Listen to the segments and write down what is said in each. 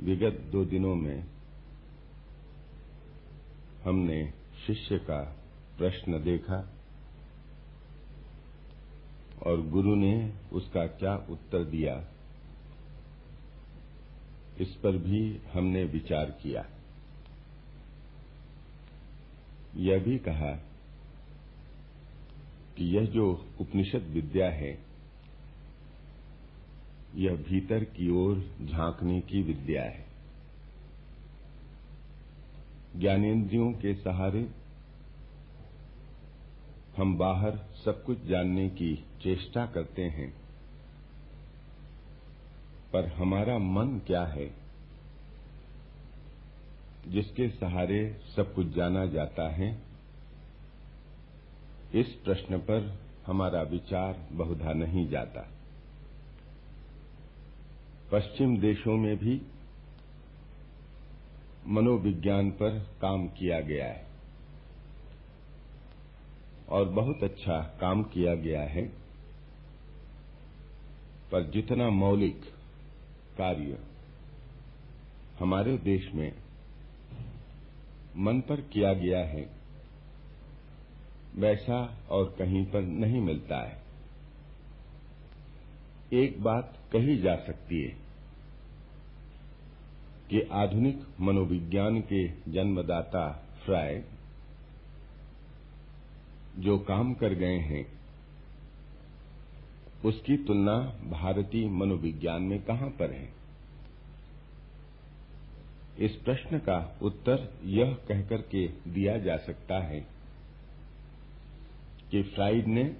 विगत दो दिनों में हमने शिष्य का प्रश्न देखा और गुरु ने उसका क्या उत्तर दिया, इस पर भी हमने विचार किया। यह भी कहा कि यह जो उपनिषद विद्या है यह भीतर की ओर झांकने की विद्या है। ज्ञानेन्द्रियों के सहारे हम बाहर सब कुछ जानने की चेष्टा करते हैं। पर हमारा मन क्या है? जिसके सहारे सब कुछ जाना जाता है, इस प्रश्न पर हमारा विचार बहुधा नहीं जाता। पश्चिम देशों में भी मनोविज्ञान पर काम किया गया है। और बहुत अच्छा काम किया गया है, पर जितना मौलिक कार्य हमारे देश में मन पर किया गया है, वैसा और कहीं पर नहीं मिलता है। एक बात कही जा सकती है कि आधुनिक मनोविज्ञान के जन्मदाता फ्राय जो काम कर गए हैं, उसकी तुलना भारतीय मनोविज्ञान में कहाँ पर है? इस प्रश्न का उत्तर यह कहकर के दिया जा सकता है कि फ्राइड ने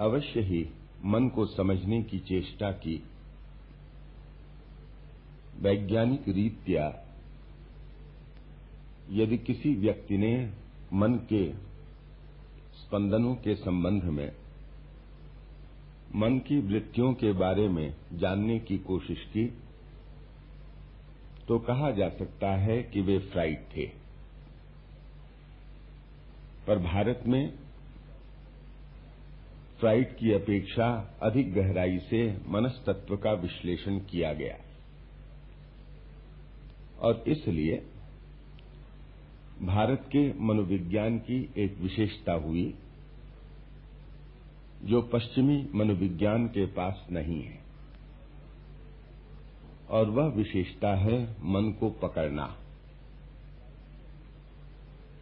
अवश्य ही मन को समझने की चेष्टा की। वैज्ञानिक रीत्या यदि किसी व्यक्ति ने मन के स्पंदनों के संबंध में मन की वृत्तियों के बारे में जानने की कोशिश की तो कहा जा सकता है कि वे फ्राइड थे। पर भारत में फ्राइड की अपेक्षा अधिक गहराई से मनस्तत्व का विश्लेषण किया गया। और इसलिए भारत के मनोविज्ञान की एक विशेषता हुई, जो पश्चिमी मनोविज्ञान के पास नहीं है। और वह विशेषता है मन को पकड़ना।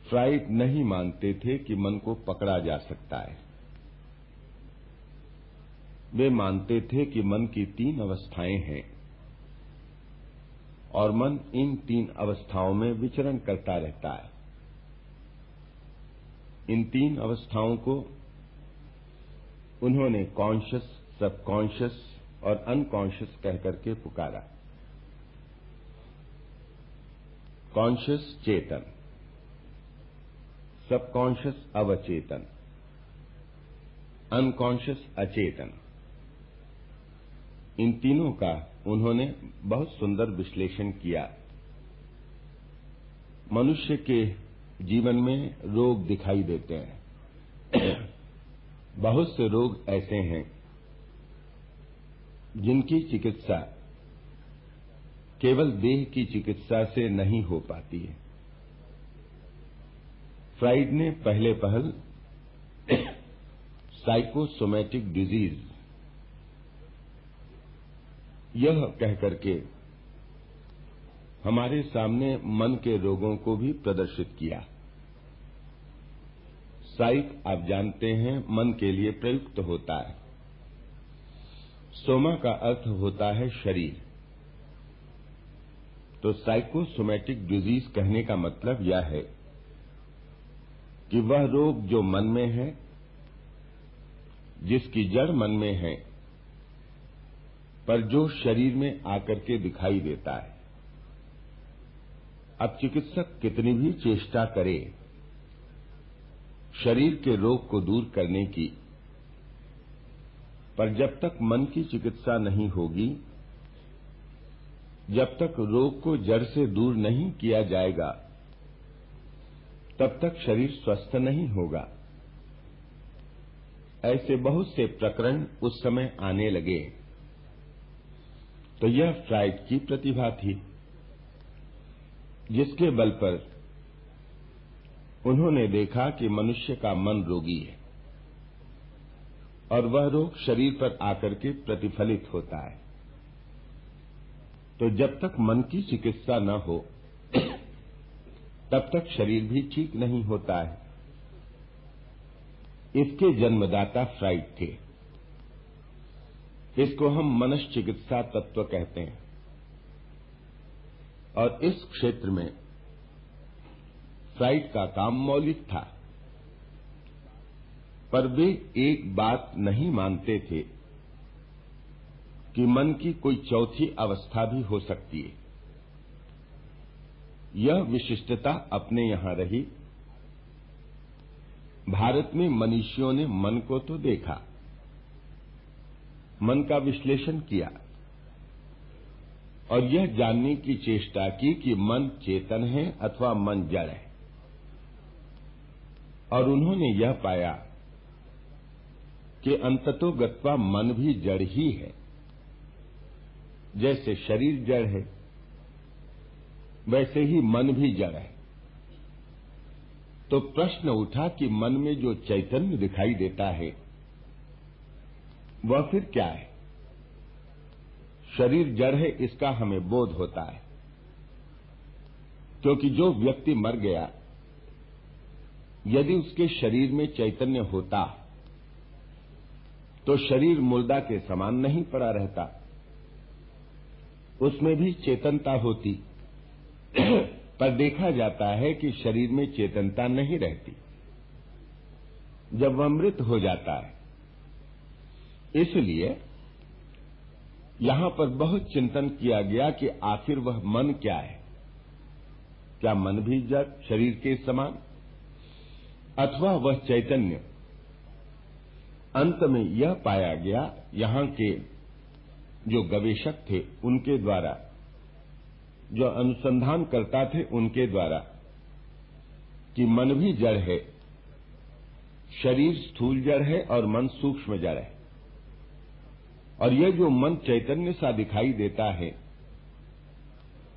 फ्राइड नहीं मानते थे कि मन को पकड़ा जा सकता है। वे मानते थे कि मन की तीन अवस्थाएँ हैं और मन इन तीन अवस्थाओं में विचरण करता रहता है। इन तीन अवस्थाओं को उन्होंने कॉन्शियस सबकॉन्शियस और अनकॉन्शियस कहकर के पुकारा। कॉन्शियस चेतन सबकॉन्शियस अवचेतन अनकॉन्शियस अचेतन। इन तीनों का उन्होंने बहुत सुंदर विश्लेषण किया। मनुष्य के जीवन में रोग दिखाई देते हैं। बहुत से रोग ऐसे हैं जिनकी चिकित्सा केवल देह की चिकित्सा से नहीं हो पाती है। फ्राइड ने पहले पहल साइकोसोमैटिक डिज़ीज़ यह कहकर के हमारे सामने मन के रोगों को भी प्रदर्शित किया। साइक, आप जानते हैं, मन के लिए प्रयुक्त होता है। सोमा का अर्थ होता है शरीर। तो साइकोसोमैटिक डिज़ीज़ कहने का मतलब यह है कि वह रोग जो मन में है, जिसकी जड़ मन में है पर जो शरीर में आकर के दिखाई देता है। अब चिकित्सक कितनी भी चेष्टा करे, शरीर के रोग को दूर करने की। पर जब तक मन की चिकित्सा नहीं होगी, जब तक रोग को जड़ से दूर नहीं किया जाएगा, तब तक शरीर स्वस्थ नहीं होगा। ऐसे बहुत से प्रकरण उस समय आने लगे। तो यह फ्राइड की प्रतिभा थी, जिसके बल पर उन्होंने देखा कि मनुष्य का मन रोगी है और वह रोग शरीर पर आकर के प्रतिफलित होता है। तो जब तक मन की चिकित्सा न हो, तब तक शरीर भी ठीक नहीं होता है। इसके जन्मदाता फ्राइड थे। इसको हम मनस चिकित्सा तत्व कहते हैं। और इस क्षेत्र में फ्राइड का काम मौलिक था। पर वे एक बात नहीं मानते थे कि मन की कोई चौथी अवस्था भी हो सकती है। यह विशिष्टता अपने यहाँ रही। भारत में मनीषियों ने मन को तो देखा। मन का विश्लेषण किया और यह जानने की चेष्टा की कि मन चेतन है अथवा मन जड़ है। और उन्होंने यह पाया कि अंततो गत्वा मन भी जड़ ही है। जैसे शरीर जड़ है, वैसे ही मन भी जड़ है। तो प्रश्न उठा कि मन में जो चैतन्य दिखाई देता है वह फिर क्या है? शरीर जड़ है, इसका हमें बोध होता है। क्योंकि जो व्यक्ति मर गया, यदि उसके शरीर में चैतन्य होता तो शरीर मुर्दा के समान नहीं पड़ा रहता। उसमें भी चेतनता होती। पर देखा जाता है कि शरीर में चेतनता नहीं रहती। जब वह मृत हो जाता है इसलिए यहाँ पर बहुत चिंतन किया गया कि आखिर वह मन क्या है। क्या मन भी जड़, शरीर के समान? अथवा वह चैतन्य? अंत में यह पाया गया, यहाँ के जो गवेषक थे, उनके द्वारा, जो अनुसंधान करता थे, उनके द्वारा, कि मन भी जड़ है, शरीर स्थूल जड़ है और मन सूक्ष्म जड़ है। और यह जो मन चैतन्य सा दिखाई देता है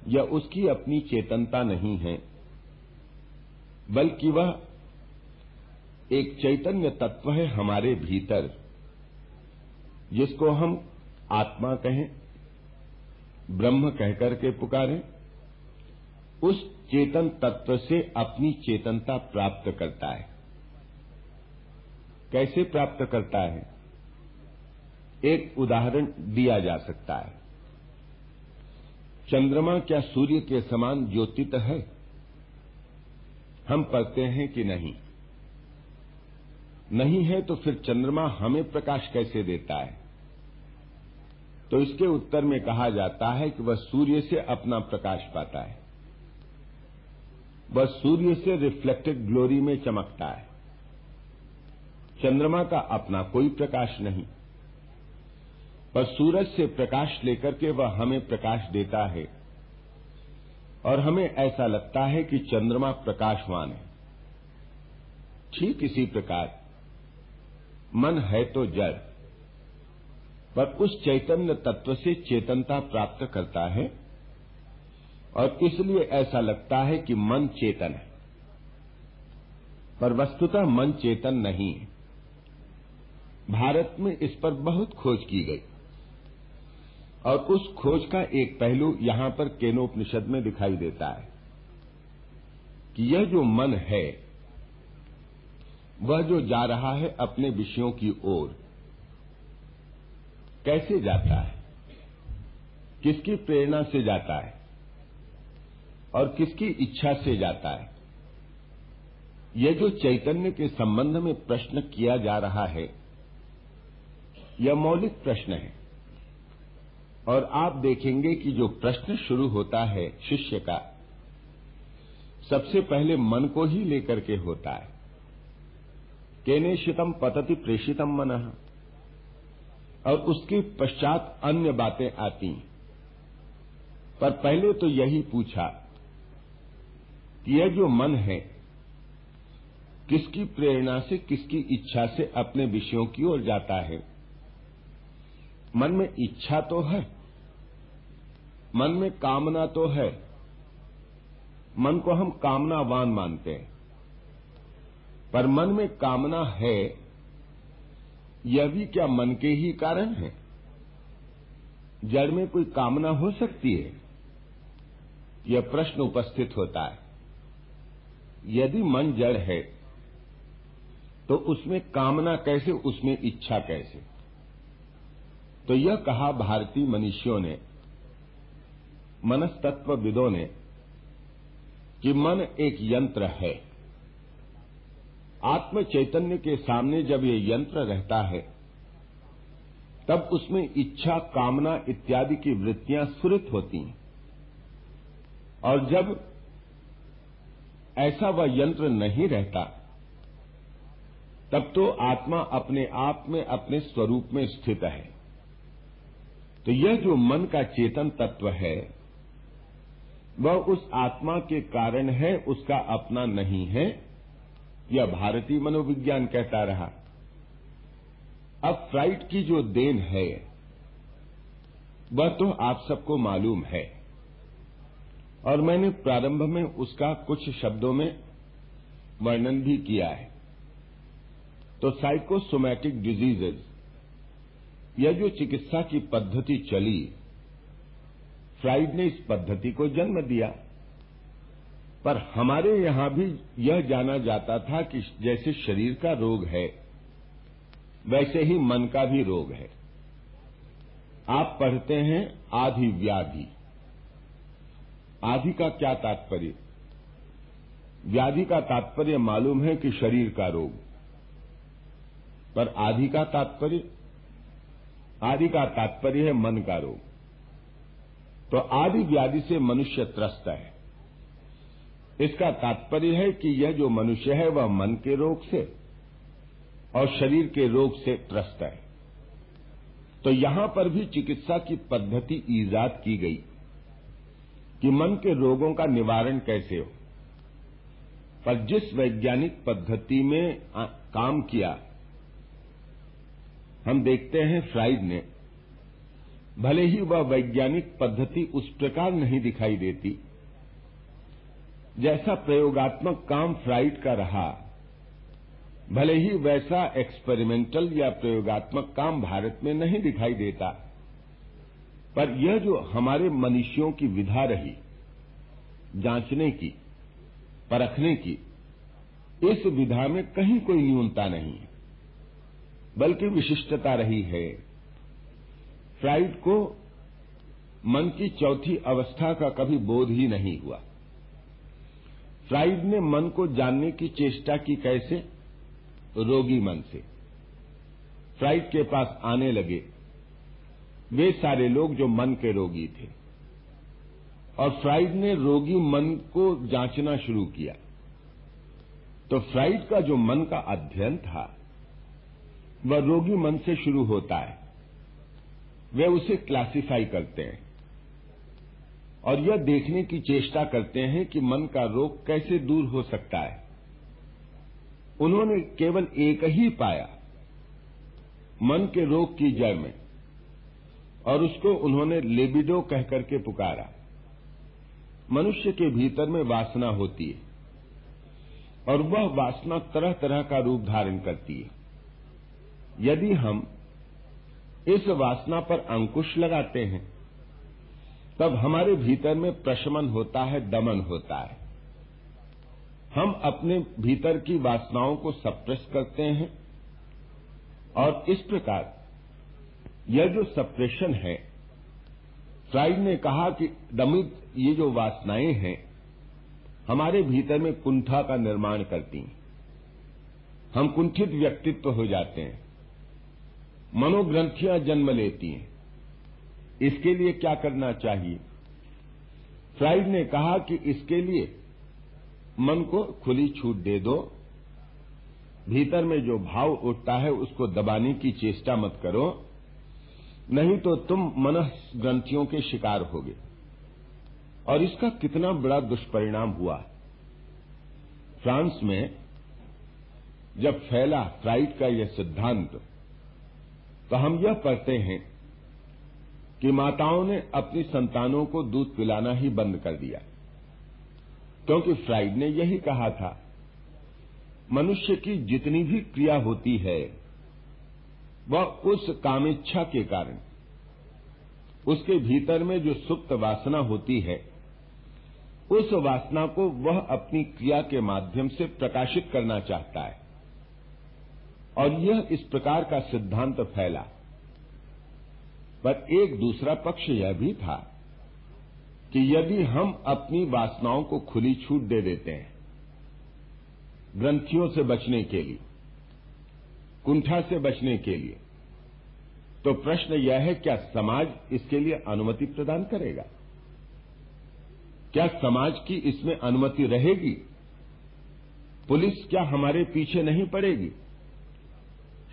यह उसकी अपनी चेतनता नहीं है, बल्कि वह एक चैतन्य तत्व है हमारे भीतर, जिसको हम आत्मा कहें, ब्रह्म कहकर के पुकारें, उस चेतन तत्व से अपनी चेतनता प्राप्त करता है। कैसे प्राप्त करता है? एक उदाहरण दिया जा सकता है। चंद्रमा क्या सूर्य के समान ज्योतित है? हम पढ़ते हैं कि नहीं। नहीं है तो फिर चंद्रमा हमें प्रकाश कैसे देता है? तो इसके उत्तर में कहा जाता है कि वह सूर्य से अपना प्रकाश पाता है। वह सूर्य से रिफ्लेक्टेड ग्लोरी में चमकता है। चंद्रमा का अपना कोई प्रकाश नहीं। पर सूरज से प्रकाश लेकर के वह हमें प्रकाश देता है। और हमें ऐसा लगता है कि चंद्रमा प्रकाशवान है। ठीक इसी प्रकार, मन है तो जड़, पर उस चैतन्य तत्व से चेतनता प्राप्त करता है, और इसलिए ऐसा लगता है कि मन चेतन है। पर वस्तुतः मन चेतन नहीं है। भारत में इस पर बहुत खोज की गई। और उस खोज का एक पहलू यहाँ पर केनोपनिषद में दिखाई देता है कि यह जो मन है, वह जो जा रहा है अपने विषयों की ओर, कैसे जाता है? किसकी प्रेरणा से जाता है? और किसकी इच्छा से जाता है? यह जो चैतन्य के संबंध में प्रश्न किया जा रहा है, यह मौलिक प्रश्न है। और आप देखेंगे कि जो प्रश्न शुरू होता है शिष्य का, सबसे पहले मन को ही लेकर के होता है। केनेशितम पतति प्रेषितम मन। और उसके पश्चात अन्य बातें आती। पर पहले तो यही पूछा कि यह जो मन है, किसकी प्रेरणा से, किसकी इच्छा से अपने विषयों की ओर जाता है? मन में इच्छा तो है मन में कामना तो है। मन को हम कामनावान मानते हैं। पर मन में कामना है, यह भी क्या मन के ही कारण है? जड़ में कोई कामना हो सकती है? यह प्रश्न उपस्थित होता है। यदि मन जड़ है तो उसमें कामना कैसे, उसमें इच्छा कैसे? तो यह कहा भारतीय मनुष्यों ने मनस्तत्वविदों ने कि मन एक यंत्र है। आत्म चैतन्य के सामने जब ये यंत्र रहता है, तब उसमें इच्छा, कामना इत्यादि की वृत्तियाँ सुरित होती हैं। और जब ऐसा वह यंत्र नहीं रहता, तब तो आत्मा अपने आप में, अपने स्वरूप में स्थित है। तो यह जो मन का चेतन तत्व है वह उस आत्मा के कारण है, उसका अपना नहीं है। यह भारतीय मनोविज्ञान कहता रहा। अब फ्राइड की जो देन है, वह तो आप सबको मालूम है। और मैंने प्रारंभ में उसका कुछ शब्दों में वर्णन भी किया है। तो साइकोसोमैटिक डिजीजेज यह जो चिकित्सा की पद्धति चली फ्राइड ने इस पद्धति को जन्म दिया। पर हमारे यहाँ भी यह जाना जाता था कि जैसे शरीर का रोग है, वैसे ही मन का भी रोग है। आप पढ़ते हैं आधि व्याधि। आधि का क्या तात्पर्य? व्याधि का तात्पर्य मालूम है कि शरीर का रोग। पर आधि का तात्पर्य? आदि का तात्पर्य है मन का रोग। तो आदि व्याधि से मनुष्य त्रस्त है। इसका तात्पर्य है कि यह जो मनुष्य है, वह मन के रोग से और शरीर के रोग से त्रस्त है। तो यहाँ पर भी चिकित्सा की पद्धति ईजाद की गई कि मन के रोगों का निवारण कैसे हो। पर जिस वैज्ञानिक पद्धति में काम किया, हम देखते हैं फ्राइड ने भले ही वह वैज्ञानिक पद्धति उस प्रकार नहीं दिखाई देती। जैसा प्रयोगात्मक काम फ्राइड का रहा, भले ही वैसा एक्सपेरिमेंटल या प्रयोगात्मक काम भारत में नहीं दिखाई देता, पर यह जो हमारे मनुष्यों की विधा रही, जांचने की, परखने की, इस विधा में कहीं कोई न्यूनता नहीं, बल्कि विशिष्टता रही है। फ्राइड को मन की चौथी अवस्था का कभी बोध ही नहीं हुआ। फ्राइड ने मन को जानने की चेष्टा की कैसे? रोगी मन से। फ्राइड के पास आने लगे। वे सारे लोग जो मन के रोगी थे। और फ्राइड ने रोगी मन को जांचना शुरू किया। तो फ्राइड का जो मन का अध्ययन था, वह रोगी मन से शुरू होता है। वे उसे क्लासिफाई करते हैं। और यह देखने की चेष्टा करते हैं कि मन का रोग कैसे दूर हो सकता है। उन्होंने केवल एक ही पाया, मन के रोग की जड़ में, और उसको उन्होंने लेबिडो कहकर के पुकारा। मनुष्य के भीतर में वासना होती है, और वह वासना तरह तरह का रूप धारण करती है। यदि हम इस वासना पर अंकुश लगाते हैं। तब हमारे भीतर में प्रशमन होता है, दमन होता है। हम अपने भीतर की वासनाओं को सप्रेस करते हैं और इस प्रकार यह जो सप्रेशन है, फ्राइड ने कहा कि दमित, ये जो वासनाएँ हैं, हमारे भीतर में कुंठा का निर्माण करती हैं। हम कुंठित व्यक्तित्व हो जाते हैं। मनोग्रंथियाँ जन्म लेती हैं। इसके लिए क्या करना चाहिए? फ्राइड ने कहा कि इसके लिए मन को खुली छूट दे दो। भीतर में जो भाव उठता है, उसको दबाने की चेष्टा मत करो। नहीं तो तुम मन ग्रंथियों के शिकार होगे। और इसका कितना बड़ा दुष्परिणाम हुआ? फ्रांस में जब फैला फ्राइड का यह सिद्धांत तो हम यह पढ़ते हैं कि माताओं ने अपनी संतानों को दूध पिलाना ही बंद कर दिया। क्योंकि फ्राइड ने यही कहा था, मनुष्य की जितनी भी क्रिया होती है, वह उस कामेच्छा के कारण, उसके भीतर में जो सुप्त वासना होती है, उस वासना को वह अपनी क्रिया के माध्यम से प्रकाशित करना चाहता है। और यह इस प्रकार का सिद्धांत फैला। पर एक दूसरा पक्ष यह भी था कि यदि हम अपनी वासनाओं को खुली छूट दे देते हैं, ग्रंथियों से बचने के लिए, कुंठा से बचने के लिए तो प्रश्न यह है, क्या समाज इसके लिए अनुमति प्रदान करेगा? क्या समाज की इसमें अनुमति रहेगी? पुलिस क्या हमारे पीछे नहीं पड़ेगी?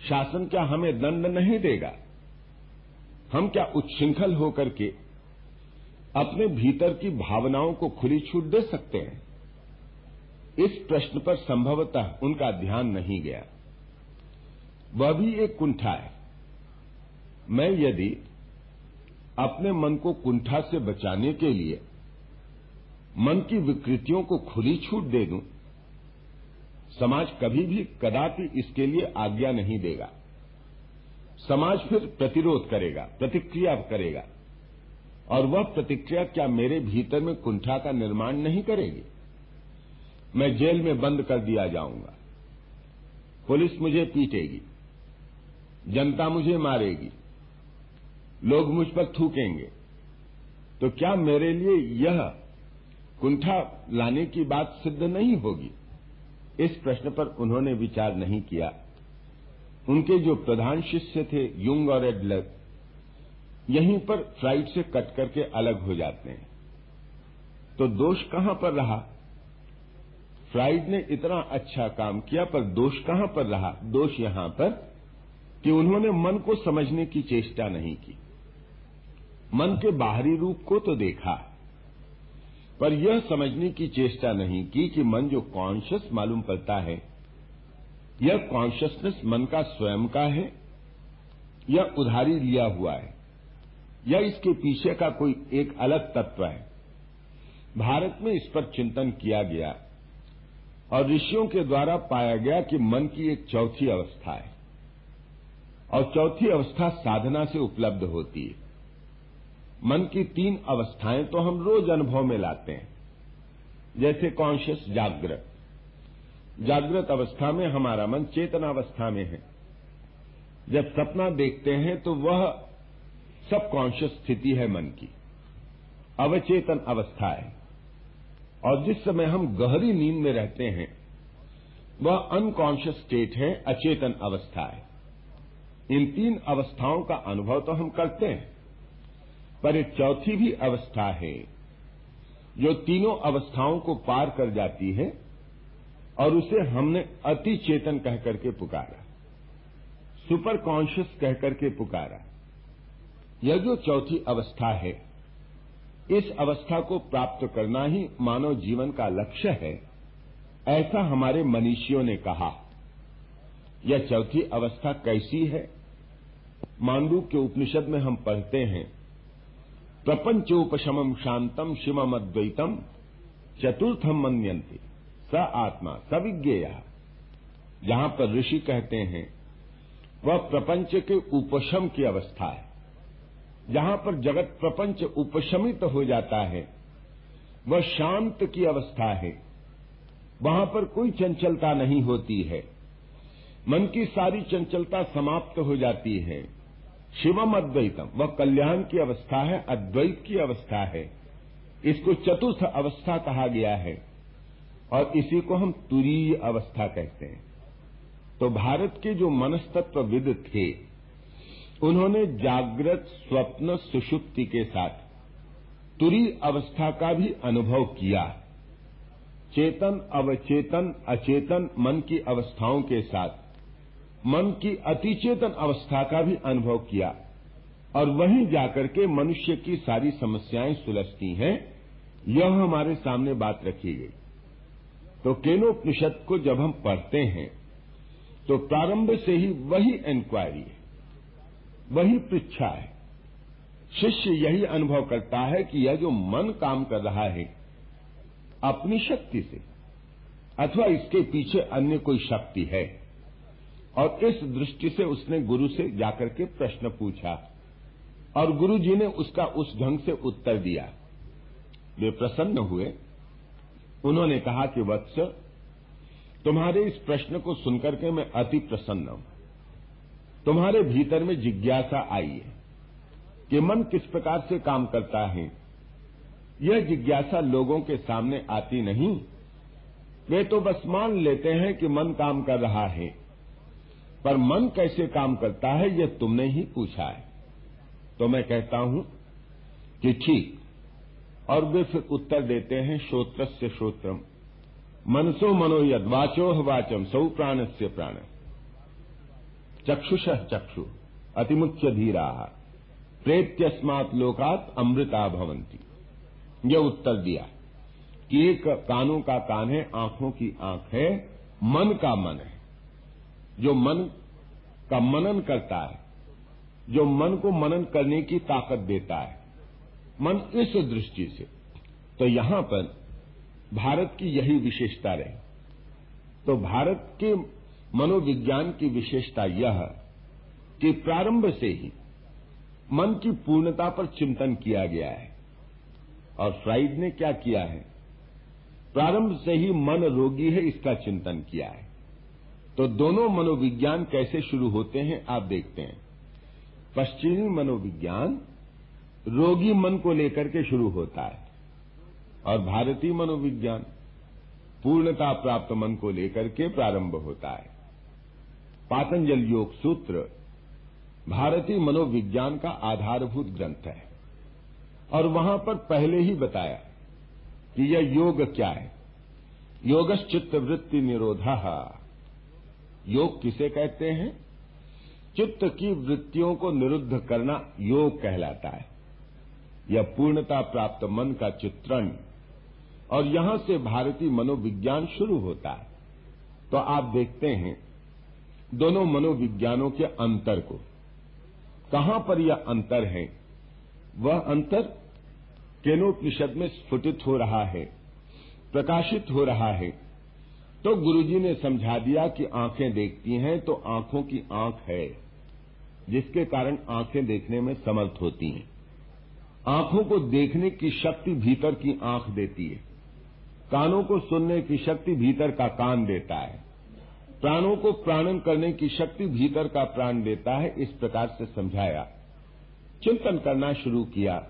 शासन क्या हमें दंड नहीं देगा? हम क्या उच्छृंखल होकर के अपने भीतर की भावनाओं को खुली छूट दे सकते हैं? इस प्रश्न पर संभवतः उनका ध्यान नहीं गया। वह भी एक कुंठा है। मैं यदि अपने मन को कुंठा से बचाने के लिए मन की विकृतियों को खुली छूट दे दूँ समाज कभी भी कदापि इसके लिए आज्ञा नहीं देगा। समाज फिर प्रतिरोध करेगा, प्रतिक्रिया करेगा। और वह प्रतिक्रिया क्या मेरे भीतर में कुंठा का निर्माण नहीं करेगी? मैं जेल में बंद कर दिया जाऊँगा। पुलिस मुझे पीटेगी, जनता मुझे मारेगी, लोग मुझ पर थूकेंगे। तो क्या मेरे लिए यह कुंठा लाने की बात सिद्ध नहीं होगी? इस प्रश्न पर उन्होंने विचार नहीं किया। उनके जो प्रधान शिष्य थे युंग और एडलर यहीं पर फ्राइड से कट करके अलग हो जाते हैं। तो दोष कहाँ पर रहा? फ्राइड ने इतना अच्छा काम किया, पर दोष कहाँ पर रहा? दोष यहाँ पर कि उन्होंने मन को समझने की चेष्टा नहीं की। मन के बाहरी रूप को तो देखा। पर यह समझने की चेष्टा नहीं की कि मन जो कॉन्शियस मालूम पड़ता है, यह कॉन्शियसनेस मन का स्वयं का है, या उधारी लिया हुआ है, या इसके पीछे का कोई एक अलग तत्व है। भारत में इस पर चिंतन किया गया और ऋषियों के द्वारा पाया गया कि मन की एक चौथी अवस्था है और चौथी अवस्था साधना से उपलब्ध होती है। मन की तीन अवस्थाएँ तो हम रोज अनुभव में लाते हैं। जैसे कॉन्शियस जागृत। जागृत अवस्था में हमारा मन चेतनावस्था में है। जब सपना देखते हैं तो वह सब कॉन्शियस स्थिति है मन की। अवचेतन अवस्था है। और जिस समय हम गहरी नींद में रहते हैं, वह अनकॉन्शियस स्टेट है, अचेतन अवस्था है। इन तीन अवस्थाओं का अनुभव तो हम करते हैं। पर चौथी भी अवस्था है, जो तीनों अवस्थाओं को पार कर जाती है और उसे हमने अति चेतन कहकर के पुकारा, सुपर कॉन्शियस कहकर के पुकारा। यह जो चौथी अवस्था है, इस अवस्था को प्राप्त करना ही मानव जीवन का लक्ष्य है, ऐसा हमारे मनीषियों ने कहा। यह चौथी अवस्था कैसी है? मांडू के उपनिषद में हम पढ़ते हैं प्रपंचोपशमम शांतम शिवम अद्वैतम चतुर्थम मनयंती स आत्मा सविज्ञेय जहाँ पर ऋषि कहते हैं, वह प्रपंच के उपशम की अवस्था है। जहाँ पर जगत प्रपंच उपशमित हो जाता है। वह शांत की अवस्था है। वहाँ पर कोई चंचलता नहीं होती है। मन की सारी चंचलता समाप्त हो जाती है। शिवम अद्वैतम वह कल्याण की अवस्था है, अद्वैत की अवस्था है। इसको चतुर्थ अवस्था कहा गया है। और इसी को हम तुरीय अवस्था कहते हैं। तो भारत के जो मनस्तत्वविद थे, उन्होंने जागृत स्वप्न सुषुप्ति के साथ तुरी अवस्था का भी अनुभव किया। चेतन, अवचेतन, अचेतन, मन की अवस्थाओं के साथ मन की अतिचेतन अवस्था का भी अनुभव किया और वहीं जाकर के मनुष्य की सारी समस्याएँ सुलझती हैं। यह हमारे सामने बात रखी गई। तो केनोपनिषद को जब हम पढ़ते हैं तो प्रारंभ से ही वही इंक्वायरी है, वही पृच्छा है। शिष्य यही अनुभव करता है कि यह जो मन काम कर रहा है, अपनी शक्ति से, अथवा इसके पीछे अन्य कोई शक्ति है। और इस दृष्टि से उसने गुरु से जाकर के प्रश्न पूछा। और गुरु जी ने उसका उस ढंग से उत्तर दिया। वे प्रसन्न हुए। उन्होंने कहा कि, वत्स, तुम्हारे इस प्रश्न को सुनकर के मैं अति प्रसन्न हूँ। तुम्हारे भीतर में जिज्ञासा आई है कि मन किस प्रकार से काम करता है। यह जिज्ञासा लोगों के सामने आती नहीं। वे तो बस मान लेते हैं कि मन काम कर रहा है। पर मन कैसे काम करता है, यह तुमने ही पूछा है। तो मैं कहता हूँ कि ठीक और वे फिर उत्तर देते हैं श्रोत्र से श्रोत्रम। मनसो मनो यदवाचो वाचम सौ प्राण से प्राण। चक्षुष चक्षु, अतिमुच्य धीरा। प्रेत्यस्मात लोकात अमृता भवंती यह उत्तर दिया, कि एक कानों का कान है, आँखों की आँख है, मन का मन है। जो मन का मनन करता है, जो मन को मनन करने की ताकत देता है, मन इस दृष्टि से। तो यहाँ पर भारत की यही विशेषता रही। तो भारत के मनोविज्ञान की विशेषता यह कि प्रारंभ से ही मन की पूर्णता पर चिंतन किया गया है। और फ्राइड ने क्या किया है? प्रारंभ से ही मन रोगी है, इसका चिंतन किया है। तो दोनों मनोविज्ञान कैसे शुरू होते हैं, आप देखते हैं। पश्चिमी मनोविज्ञान रोगी मन को लेकर के शुरू होता है और भारतीय मनोविज्ञान पूर्णता प्राप्त मन को लेकर के प्रारंभ होता है। पातंजल योग सूत्र भारतीय मनोविज्ञान का आधारभूत ग्रंथ है और वहाँ पर पहले ही बताया कि यह योग क्या है। योगश्चित्त वृत्ति निरोधा योग किसे कहते हैं? चित्त की वृत्तियों को निरुद्ध करना योग कहलाता है। यह पूर्णता प्राप्त मन का चित्रण। और यहाँ से भारतीय मनोविज्ञान शुरू होता है। तो आप देखते हैं, दोनों मनोविज्ञानों के अंतर को। कहाँ पर यह अंतर है? वह अंतर केनोपनिषद में स्फुटित हो रहा है, प्रकाशित हो रहा है। तो गुरुजी ने समझा दिया कि आँखें देखती हैं तो आँखों की आँख है, जिसके कारण आँखें देखने में समर्थ होती हैं। आँखों को देखने की शक्ति भीतर की आँख देती है। कानों को सुनने की शक्ति भीतर का कान देता है। प्राणों को प्राणन करने की शक्ति भीतर का प्राण देता है, इस प्रकार से समझाया। चिंतन करना शुरू किया।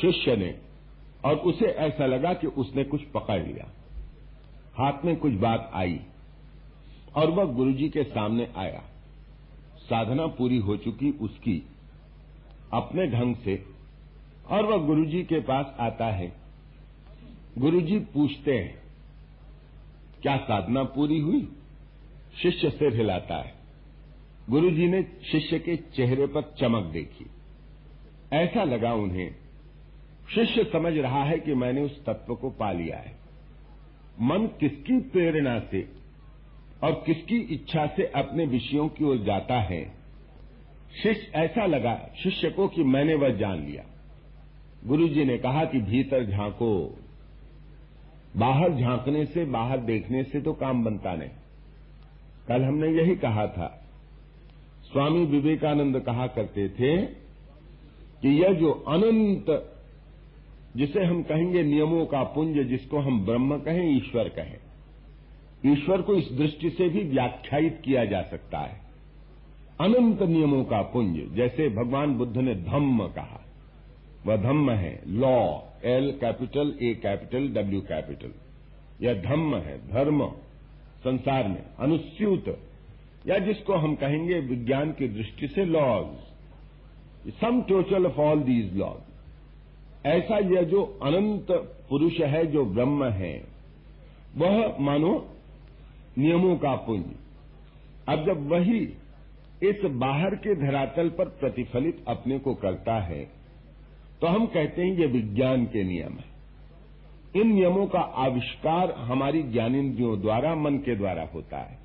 शिष्य ने, और उसे ऐसा लगा कि उसने कुछ पकड़ लिया। हाथ में कुछ बात आई और वह गुरुजी के सामने आया। साधना पूरी हो चुकी उसकी, अपने ढंग से, और वह गुरुजी के पास आता है। गुरुजी पूछते हैं, क्या साधना पूरी हुई? शिष्य सिर हिलाता है। गुरु जी ने शिष्य के चेहरे पर चमक देखी। ऐसा लगा उन्हें। शिष्य समझ रहा है कि मैंने उस तत्व को पा लिया है। मन किसकी प्रेरणा से और किसकी इच्छा से अपने विषयों की ओर जाता है? शिष्य ऐसा लगा शिष्य को कि मैंने वह जान लिया। गुरु जी ने कहा कि भीतर झांको। बाहर झांकने से, बाहर देखने से तो काम बनता नहीं। कल हमने यही कहा था। स्वामी विवेकानंद कहा करते थे कि यह जो अनंत जिसे हम कहेंगे नियमों का पुंज, जिसको हम ब्रह्म कहें, ईश्वर कहें। ईश्वर को इस दृष्टि से भी व्याख्यायित किया जा सकता है। अनंत नियमों का पुंज, जैसे भगवान बुद्ध ने धम्म कहा। वह धम्म है, law, L capital, A capital, W capital. यह धम्म है, धर्म, संसार में, अनुस्यूत। या जिसको हम कहेंगे विज्ञान की दृष्टि से laws. Sum total of all these laws. ऐसा यह जो अनंत पुरुष है, जो ब्रह्म है, वह मानो नियमों का पुंज। अब जब वही इस बाहर के धरातल पर प्रतिफलित अपने को करता है तो हम कहते हैं ये विज्ञान के नियम है। इन नियमों का आविष्कार हमारी ज्ञानेन्द्रियों द्वारा, मन के द्वारा होता है।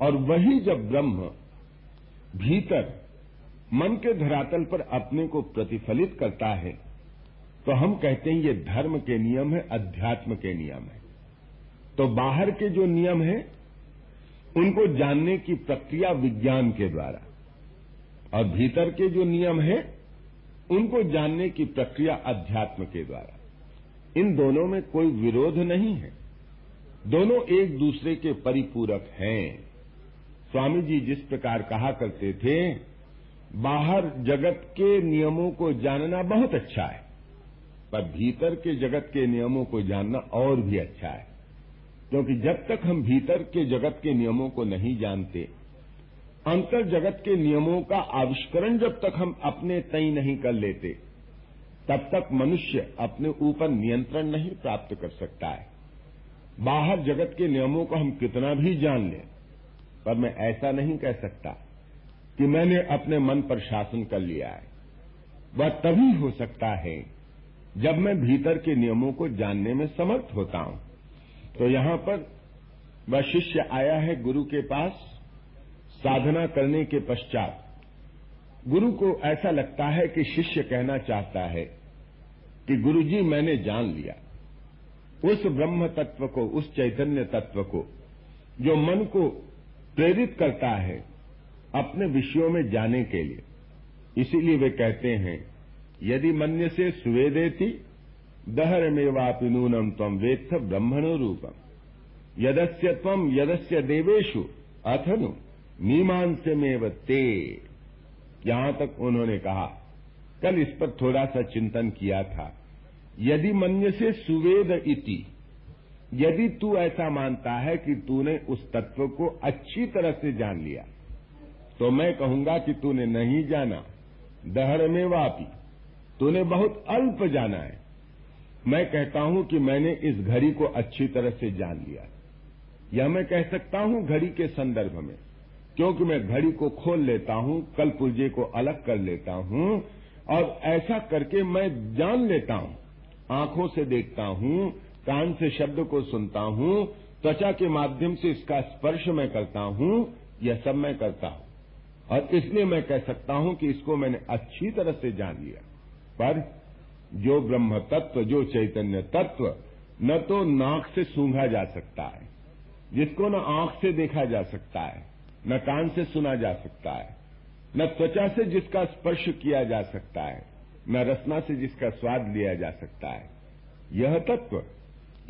और वही जब ब्रह्म भीतर मन के धरातल पर अपने को प्रतिफलित करता है तो हम कहते हैं ये धर्म के नियम है, अध्यात्म के नियम है। तो बाहर के जो नियम हैं, उनको जानने की प्रक्रिया विज्ञान के द्वारा। और भीतर के जो नियम हैं, उनको जानने की प्रक्रिया अध्यात्म के द्वारा। इन दोनों में कोई विरोध नहीं है। दोनों एक दूसरे के परिपूरक हैं। स्वामी जी जिस प्रकार कहा करते थे, बाहर जगत के नियमों को जानना बहुत अच्छा है। पर भीतर के जगत के नियमों को जानना और भी अच्छा है। क्योंकि जब तक हम भीतर के जगत के नियमों को नहीं जानते, अंतर जगत के नियमों का आविष्करण जब तक हम अपने तय नहीं कर लेते, तब तक मनुष्य अपने ऊपर नियंत्रण नहीं प्राप्त कर सकता है। बाहर जगत के नियमों को हम कितना भी जान लें, पर मैं ऐसा नहीं कह सकता कि मैंने अपने मन पर शासन कर लिया है। वह तभी हो सकता है जब मैं भीतर के नियमों को जानने में समर्थ होता हूँ तो यहाँ पर वह शिष्य आया है गुरु के पास, साधना करने के पश्चात। गुरु को ऐसा लगता है कि शिष्य कहना चाहता है कि गुरु जी मैंने जान लिया। उस ब्रह्म तत्व को, उस चैतन्य तत्व को, जो मन को प्रेरित करता है अपने विषयों में जाने के लिए। इसीलिए वे कहते हैं यदि मन्य से सुवेदे थी दहर में वापि नूनम तम वेत्थ ब्रह्मणो रूपम। यदस्य तम यदस्य देवेशु अथनु मीमांस में ते। यहाँ तक उन्होंने कहा, कल इस पर थोड़ा सा चिंतन किया था। यदि मन्य से सुवेद इति, यदि तू ऐसा मानता है कि तूने उस तत्व को अच्छी तरह से जान लिया तो मैं कहूँगा कि तूने नहीं जाना दहर में वापी तूने बहुत अल्प जाना है। मैं कहता हूँ कि मैंने इस घड़ी को अच्छी तरह से जान लिया यह मैं कह सकता हूँ घड़ी के संदर्भ में, क्योंकि मैं घड़ी को खोल लेता हूँ, कल पुर्जे को अलग कर लेता हूँ, और ऐसा करके मैं जान लेता हूँ, आँखों से देखता हूँ, कान से शब्द को सुनता हूँ, त्वचा के माध्यम से इसका स्पर्श मैं करता हूँ, यह सब मैं करता हूँ। और इसलिए मैं कह सकता हूँ कि इसको मैंने अच्छी तरह से जान लिया। पर जो ब्रह्म तत्व जो चैतन्य तत्व, न तो नाक से सूंघा जा सकता है, जिसको न आँख से देखा जा सकता है, न कान से सुना जा सकता है, न त्वचा से जिसका स्पर्श किया जा सकता है, न रसना से जिसका स्वाद लिया जा सकता है। यह तत्व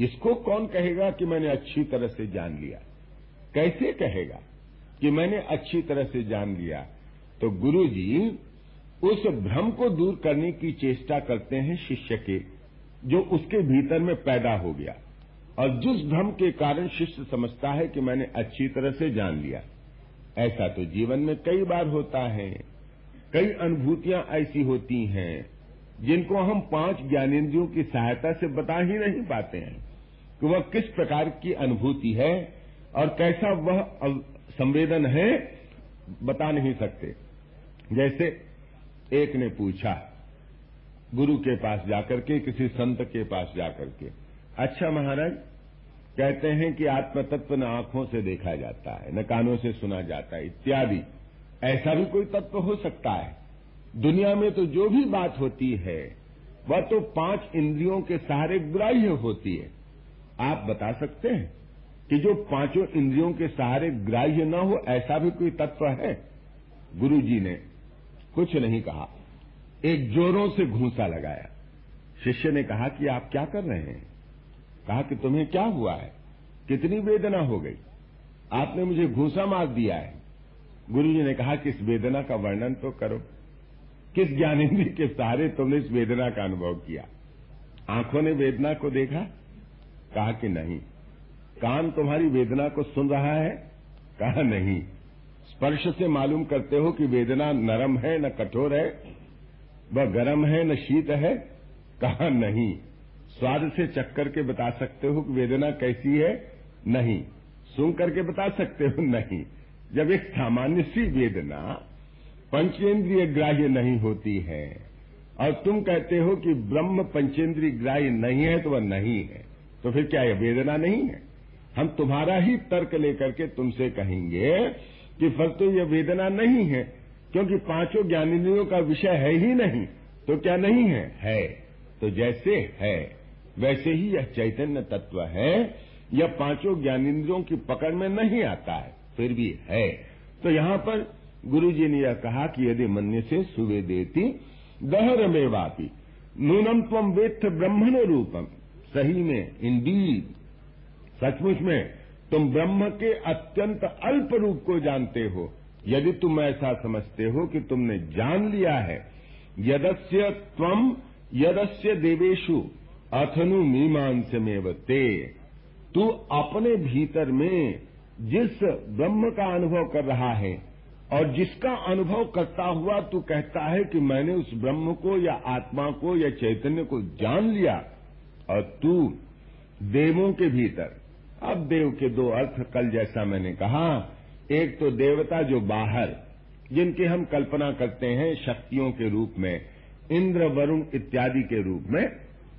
इसको कौन कहेगा कि मैंने अच्छी तरह से जान लिया? कैसे कहेगा कि मैंने अच्छी तरह से जान लिया? तो गुरु जी उस भ्रम को दूर करने की चेष्टा करते हैं शिष्य के, जो उसके भीतर में पैदा हो गया। और जिस भ्रम के कारण शिष्य समझता है कि मैंने अच्छी तरह से जान लिया। ऐसा तो जीवन में कई बार होता है। कई अनुभूतियाँ ऐसी होती हैं, जिनको हम पाँच ज्ञानेन्द्रियों की सहायता से बता ही नहीं पाते हैं कि वह किस प्रकार की अनुभूति है और कैसा वह संवेदन है, बता नहीं सकते। जैसे एक ने पूछा, गुरु के पास जाकर के, किसी संत के पास जाकर के। अच्छा महाराज, कहते हैं कि आत्म तत्व न आँखों से देखा जाता है, न कानों से सुना जाता है, इत्यादि। ऐसा भी कोई तत्व हो सकता है? दुनिया में तो जो भी बात होती है, वह तो पाँच इंद्रियों के सहारे ग्राह्य होती है। आप बता सकते हैं कि जो पाँचों इंद्रियों के सहारे ग्राह्य न हो, ऐसा भी कोई तत्व है? गुरु जी ने कुछ नहीं कहा। एक जोरों से घूसा लगाया। शिष्य ने कहा कि आप क्या कर रहे हैं? कहा कि तुम्हें क्या हुआ है? कितनी वेदना हो गई। आपने मुझे घूसा मार दिया है। गुरु जी ने कहा कि इस वेदना का वर्णन तो करो। किस ज्ञानेन्द्र के सहारे तुमने इस वेदना का अनुभव किया? आँखों ने वेदना को देखा। कहा कि नहीं। कान तुम्हारी वेदना को सुन रहा है? कहा, नहीं। स्पर्श से मालूम करते हो कि वेदना नरम है, न कठोर है, वह गर्म है, न शीत है, कहा नहीं। स्वाद से चख करके बता सकते हो कि वेदना कैसी है? नहीं। सुन करके बता सकते हो? नहीं। जब एक सामान्य सी वेदना पंचेंद्रिय ग्राह्य नहीं होती है, और तुम कहते हो कि ब्रह्म पंचेंद्रिय ग्राह्य नहीं है तो वह नहीं है। तो फिर क्या यह वेदना नहीं है? हम तुम्हारा ही तर्क लेकर के तुमसे कहेंगे कि फल तो यह वेदना नहीं है, क्योंकि पाँचों ज्ञानेन्द्रियों का विषय है ही नहीं। तो क्या नहीं है? है। तो जैसे है, वैसे ही यह चैतन्य तत्व है। यह पाँचों ज्ञानेन्द्रियों की पकड़ में नहीं आता है, फिर भी है। तो यहाँ पर गुरु जी ने यह कहा कि यदि मन्य से सुवे देती दहर में वापी नूनम तम वेत्थ ब्रह्मण रूपम। सही में इंडीड सचमुच में तुम ब्रह्म के अत्यंत अल्प रूप को जानते हो। यदि तुम ऐसा समझते हो कि तुमने जान लिया है, यदस्य त्वम यदस्य देवेशु अथनु मीमांस में ते। तू अपने भीतर में जिस ब्रह्म का अनुभव कर रहा है और जिसका अनुभव करता हुआ तू कहता है कि मैंने उस ब्रह्म को या आत्मा को या चैतन्य को जान लिया, और तू देवों के भीतर अब देव के दो अर्थ कल जैसा मैंने कहा। एक तो देवता जो बाहर, जिनकी हम कल्पना करते हैं शक्तियों के रूप में, इंद्र, वरुण इत्यादि के रूप में,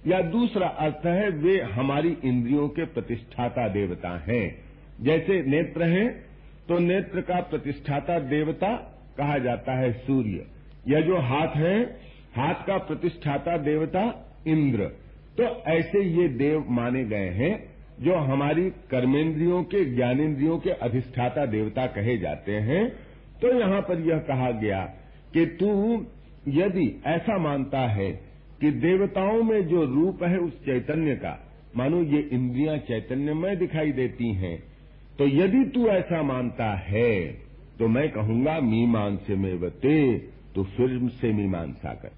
या दूसरा अर्थ है वे हमारी इंद्रियों के प्रतिष्ठाता देवता हैं। जैसे नेत्र हैं तो नेत्र का प्रतिष्ठाता देवता कहा जाता है सूर्य। या जो हाथ है, हाथ का प्रतिष्ठाता देवता इंद्र। तो ऐसे ये देव माने गए हैं जो हमारी कर्मेंद्रियों के ज्ञानेन्द्रियों के अधिष्ठाता देवता कहे जाते हैं तो यहाँ पर यह कहा गया कि तू यदि ऐसा मानता है कि देवताओं में जो रूप है उस चैतन्य का, मानो ये इंद्रियाँ चैतन्यमय दिखाई देती हैं तो यदि तू ऐसा मानता है तो मैं कहूँगा मीमांस में बते तो फिर से मीमांसा कर।